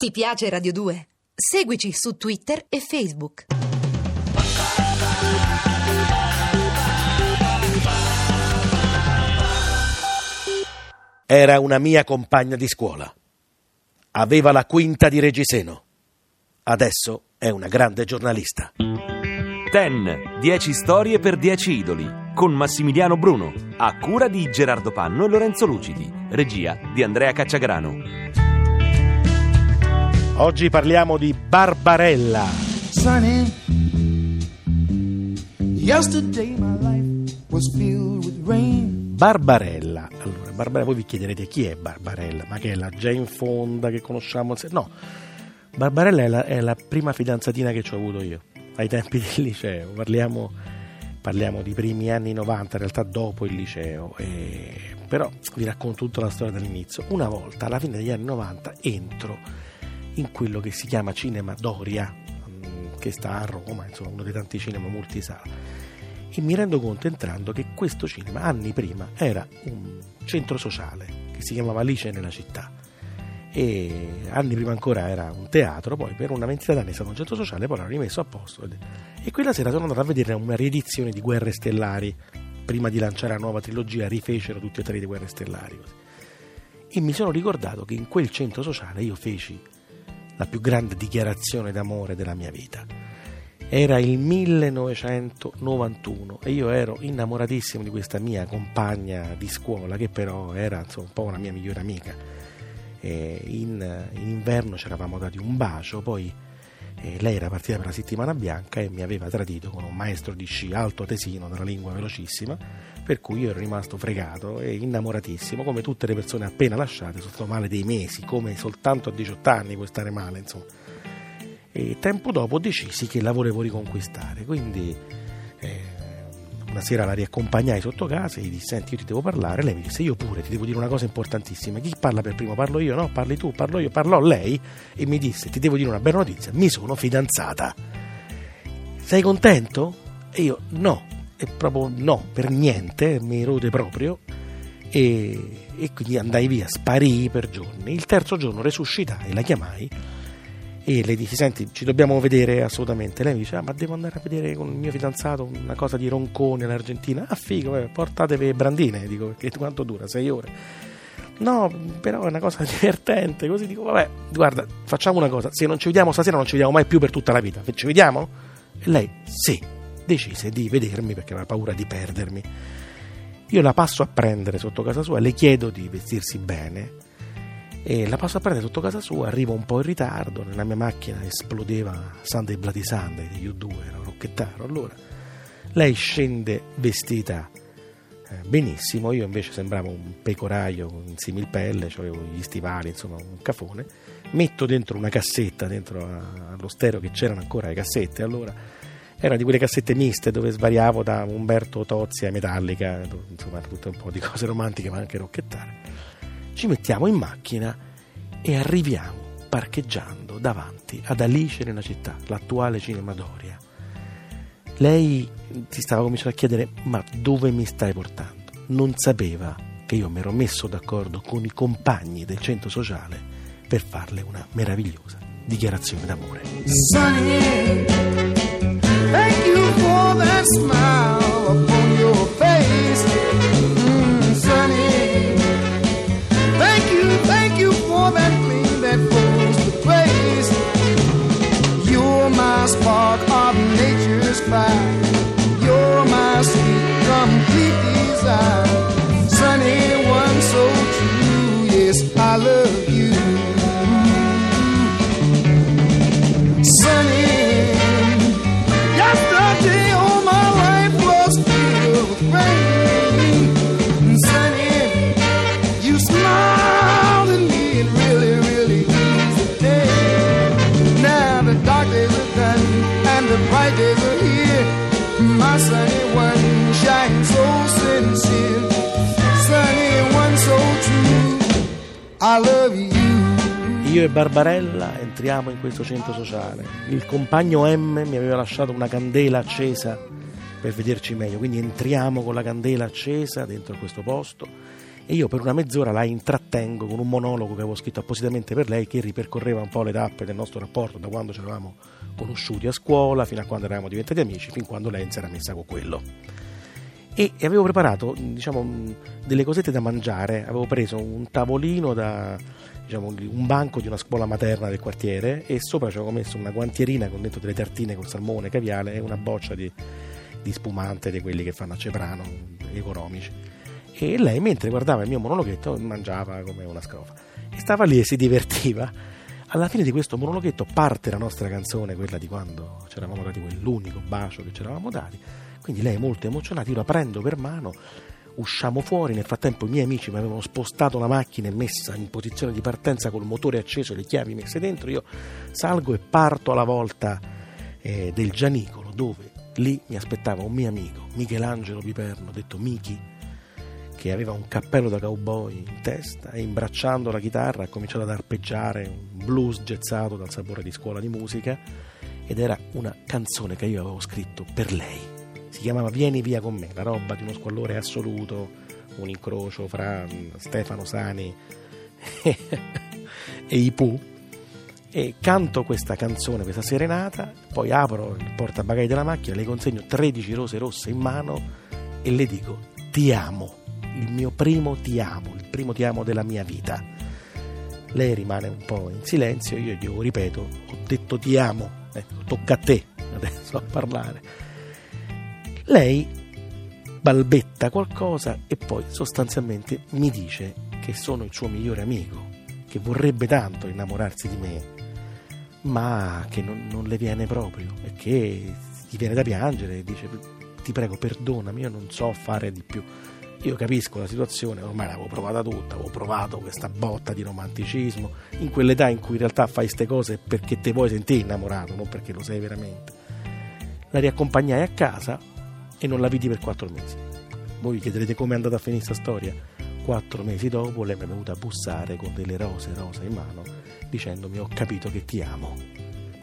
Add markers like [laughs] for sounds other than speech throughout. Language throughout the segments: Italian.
Ti piace Radio 2? Seguici su Twitter e Facebook. Era una mia compagna di scuola. Aveva la quinta di Regiseno. Adesso è una grande giornalista. Ten, 10 storie per 10 idoli, con Massimiliano Bruno, a cura di Gerardo Panno e Lorenzo Lucidi, regia di Andrea Cacciagrano. Oggi parliamo di Barbarella. sunny. Yesterday my life was filled with rain. Barbarella. Allora, Barbarella, voi vi chiederete chi è Barbarella? Ma che è la Jane Fonda che conosciamo? No, Barbarella è la, è la prima fidanzatina che ci ho avuto io, ai tempi del liceo. Parliamo, parliamo di primi anni 90, in realtà dopo il liceo. e- però vi racconto tutta la storia dall'inizio. Una volta, alla fine degli anni 90, entro in quello che si chiama Cinema Doria, mm, che sta a Roma, insomma uno dei tanti cinema multisala. E mi rendo conto entrando che questo cinema anni prima era un centro sociale che si chiamava Alice nella città e anni prima ancora era un teatro, poi per una ventina d'anni è stato un centro sociale, poi l'hanno rimesso a posto. E quella sera sono andato a vedere una riedizione di Guerre Stellari, prima di lanciare la nuova trilogia rifecero tutti e tre di Guerre Stellari. E mi sono ricordato che in quel centro sociale io feci la più grande dichiarazione d'amore della mia vita. Era il 1991 e io ero innamoratissimo di questa mia compagna di scuola che però era insomma, un po' una mia migliore amica. In, in inverno ci eravamo dati un bacio, poi eh, lei era partita per la settimana bianca e mi aveva tradito con un maestro di sci alto tesino dalla lingua velocissima, per cui io ero rimasto fregato e innamoratissimo, come tutte le persone appena lasciate, sono stato male dei mesi, come soltanto a 18 anni puoi stare male, insomma. E tempo dopo decisi che la volevo riconquistare, quindi una sera la riaccompagnai sotto casa e gli dissi senti io ti devo parlare, lei mi disse io pure ti devo dire una cosa importantissima, chi parla per primo? Parlo io? No, parli tu, parlo io, parlò lei e mi disse ti devo dire una bella notizia, mi sono fidanzata. Sei contento? E io no, e proprio no, per niente, mi rode proprio e, e quindi andai via, sparii per giorni. Il terzo giorno resuscitai, la chiamai e le dissi senti ci dobbiamo vedere assolutamente. Lei mi dice ah, ma devo andare a vedere con il mio fidanzato una cosa di Roncone all'Argentina. Ah figo eh, portatevi brandine. Dico perché quanto dura? Sei ore? No però è una cosa [laughs] divertente. Così dico vabbè guarda facciamo una cosa. Se non ci vediamo stasera non ci vediamo mai più per tutta la vita. Ci vediamo? e lei sì decise di vedermi perché aveva paura di perdermi. Io la passo a prendere sotto casa sua le chiedo di vestirsi bene e la passo a prendere sotto casa sua, arrivo un po' in ritardo, nella mia macchina esplodeva Sunday Bloody Sunday di U2, era un rocchettaro, allora lei scende vestita eh, benissimo, io invece sembravo un pecoraio in similpelle, avevo gli stivali, insomma un cafone, metto dentro una cassetta, dentro allo stereo che c'erano ancora le cassette, allora erano di quelle cassette miste dove svariavo da Umberto Tozzi a Metallica, insomma tutte un po' di cose romantiche ma anche rocchettare ci mettiamo in macchina e arriviamo parcheggiando davanti ad Alice nella città, l'attuale Cinema Doria. Lei si stava cominciando a chiedere ma dove mi stai portando? Non sapeva che io mi ero messo d'accordo con i compagni del centro sociale per farle una meravigliosa dichiarazione d'amore. Sunny, thank you for that smile Io e Barbarella entriamo in questo centro sociale. Il compagno M mi aveva lasciato una candela accesa per vederci meglio, quindi entriamo con la candela accesa dentro questo posto e io per una mezz'ora la intrattengo con un monologo che avevo scritto appositamente per lei che ripercorreva un po' le tappe del nostro rapporto da quando ci eravamo conosciuti a scuola fino a quando eravamo diventati amici, fin quando lei si era messa con quello. E avevo preparato diciamo, delle cosette da mangiare, avevo preso un tavolino da diciamo, un banco di una scuola materna del quartiere e sopra ci avevo messo una guantierina con dentro delle tartine con salmone, caviale e una boccia di, di spumante di quelli che fanno a Ceprano, economici. E lei, mentre guardava il mio monologhetto, mangiava come una scrofa. E stava lì e si divertiva. Alla fine di questo monologhetto parte la nostra canzone, quella di quando ci eravamo dati quell'unico bacio che ci eravamo dati. Quindi lei, molto emozionata, io la prendo per mano usciamo fuori, nel frattempo i miei amici mi avevano spostato la macchina e messa in posizione di partenza col motore acceso e le chiavi messe dentro, io salgo e parto alla volta eh, del Gianicolo dove lì mi aspettava un mio amico, Michelangelo Piperno, detto Miki, che aveva un cappello da cowboy in testa e imbracciando la chitarra ha cominciato ad arpeggiare un blues gezzato dal sapore di scuola di musica ed era una canzone che io avevo scritto per lei si chiamava Vieni via con me, la roba di uno squallore assoluto, un incrocio fra Stefano Sani [laughs] e, i Pooh. E canto questa canzone, questa serenata, poi apro il portabagagli della macchina, le consegno 13 rose rosse in mano e le dico ti amo, il mio primo ti amo, il primo ti amo della mia vita. Lei rimane un po' in silenzio, io gli ripeto, ho detto ti amo, ecco, tocca a te adesso a parlare lei balbetta qualcosa e poi sostanzialmente mi dice che sono il suo migliore amico, che vorrebbe tanto innamorarsi di me, ma che non, non le viene proprio e che gli viene da piangere e dice ti prego perdonami, io non so fare di più. Io capisco la situazione, ormai l'avevo provata tutta, avevo provato questa botta di romanticismo, in quell'età in cui in realtà fai queste cose perché te vuoi sentire innamorato, non perché lo sei veramente. La riaccompagnai a casa, e non la vidi per quattro mesi. Voi vi chiederete come è andata a finire questa storia. Quattro mesi dopo lei mi è venuta a bussare con delle rose rosa in mano dicendomi ho capito che ti amo.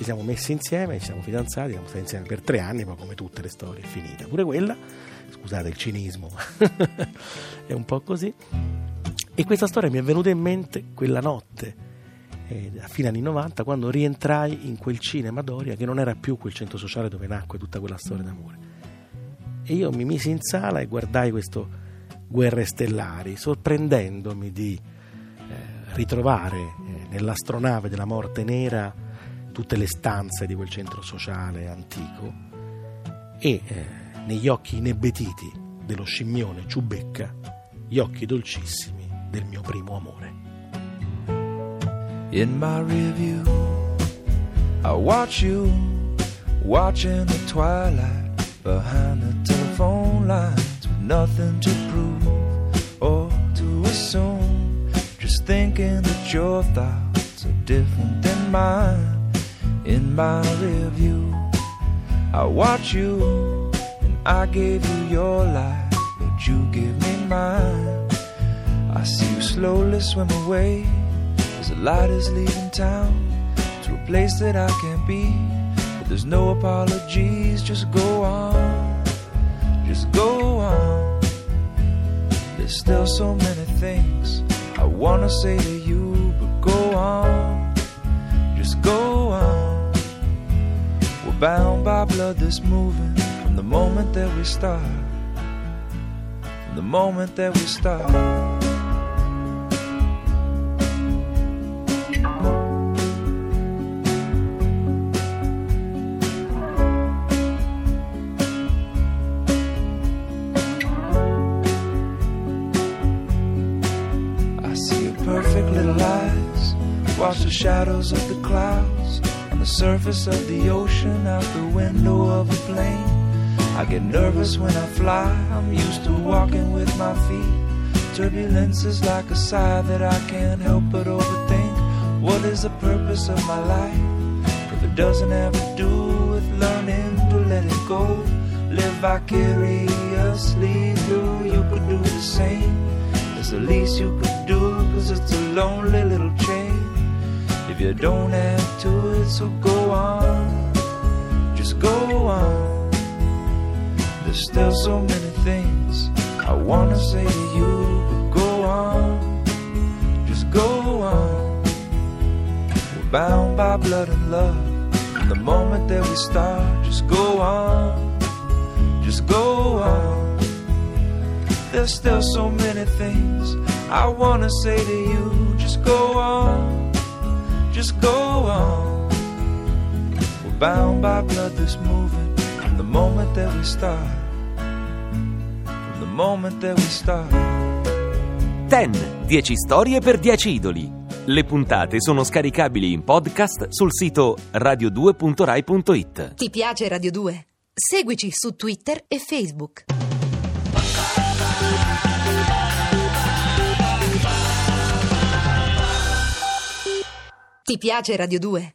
Ci siamo messi insieme, ci siamo fidanzati, siamo stati insieme per tre anni, ma come tutte le storie è finita. Pure quella, scusate il cinismo, [laughs] è un po' così. E questa storia mi è venuta in mente quella notte, eh, a fine anni 90, quando rientrai in quel cinema Doria, che non era più quel centro sociale dove nacque tutta quella storia d'amore e io mi misi in sala e guardai questo Guerre Stellari, sorprendendomi di eh, ritrovare eh, nell'astronave della morte nera tutte le stanze di quel centro sociale antico e eh, negli occhi inebetiti dello scimmione Ciubecca gli occhi dolcissimi del mio primo amore. In my review, I watch you watching the twilight behind the telephone lines with nothing to prove or to assume. Just thinking that your thoughts are different than mine. In my review, I watch you and I gave you your life, but you give me mine. I see you slowly swim away as the light is leaving town to a place that I can't be But there's no apologies, just go on, just go on. There's still so many things I wanna say to you, bound by blood that's moving from the moment that we start, from the moment that we start. I see your perfect little eyes, watch the shadows of the clouds the surface of the ocean out the window of a plane. I get nervous when I fly, I'm used to walking with my feet. Turbulence is like a sigh that I can't help but overthink. What is the purpose of my life if it doesn't have to do with learning to let it go? Live vicariously through, you could do the same. It's the least you could do, cause it's a lonely little chain If you don't have to so go on, just go on. There's still so many things I wanna say to you, but go on, just go on. We're bound by blood and love, and the moment that we start, just go on, just go on. There's still so many things I wanna say to you, just go on, just go on. Bound by blood that's moving from the moment that we start. From the moment that we start. 10. 10 storie per 10 idoli. Le puntate sono scaricabili in podcast sul sito radio2.rai.it. Ti piace Radio 2? Seguici su Twitter e Facebook. Ti piace Radio 2?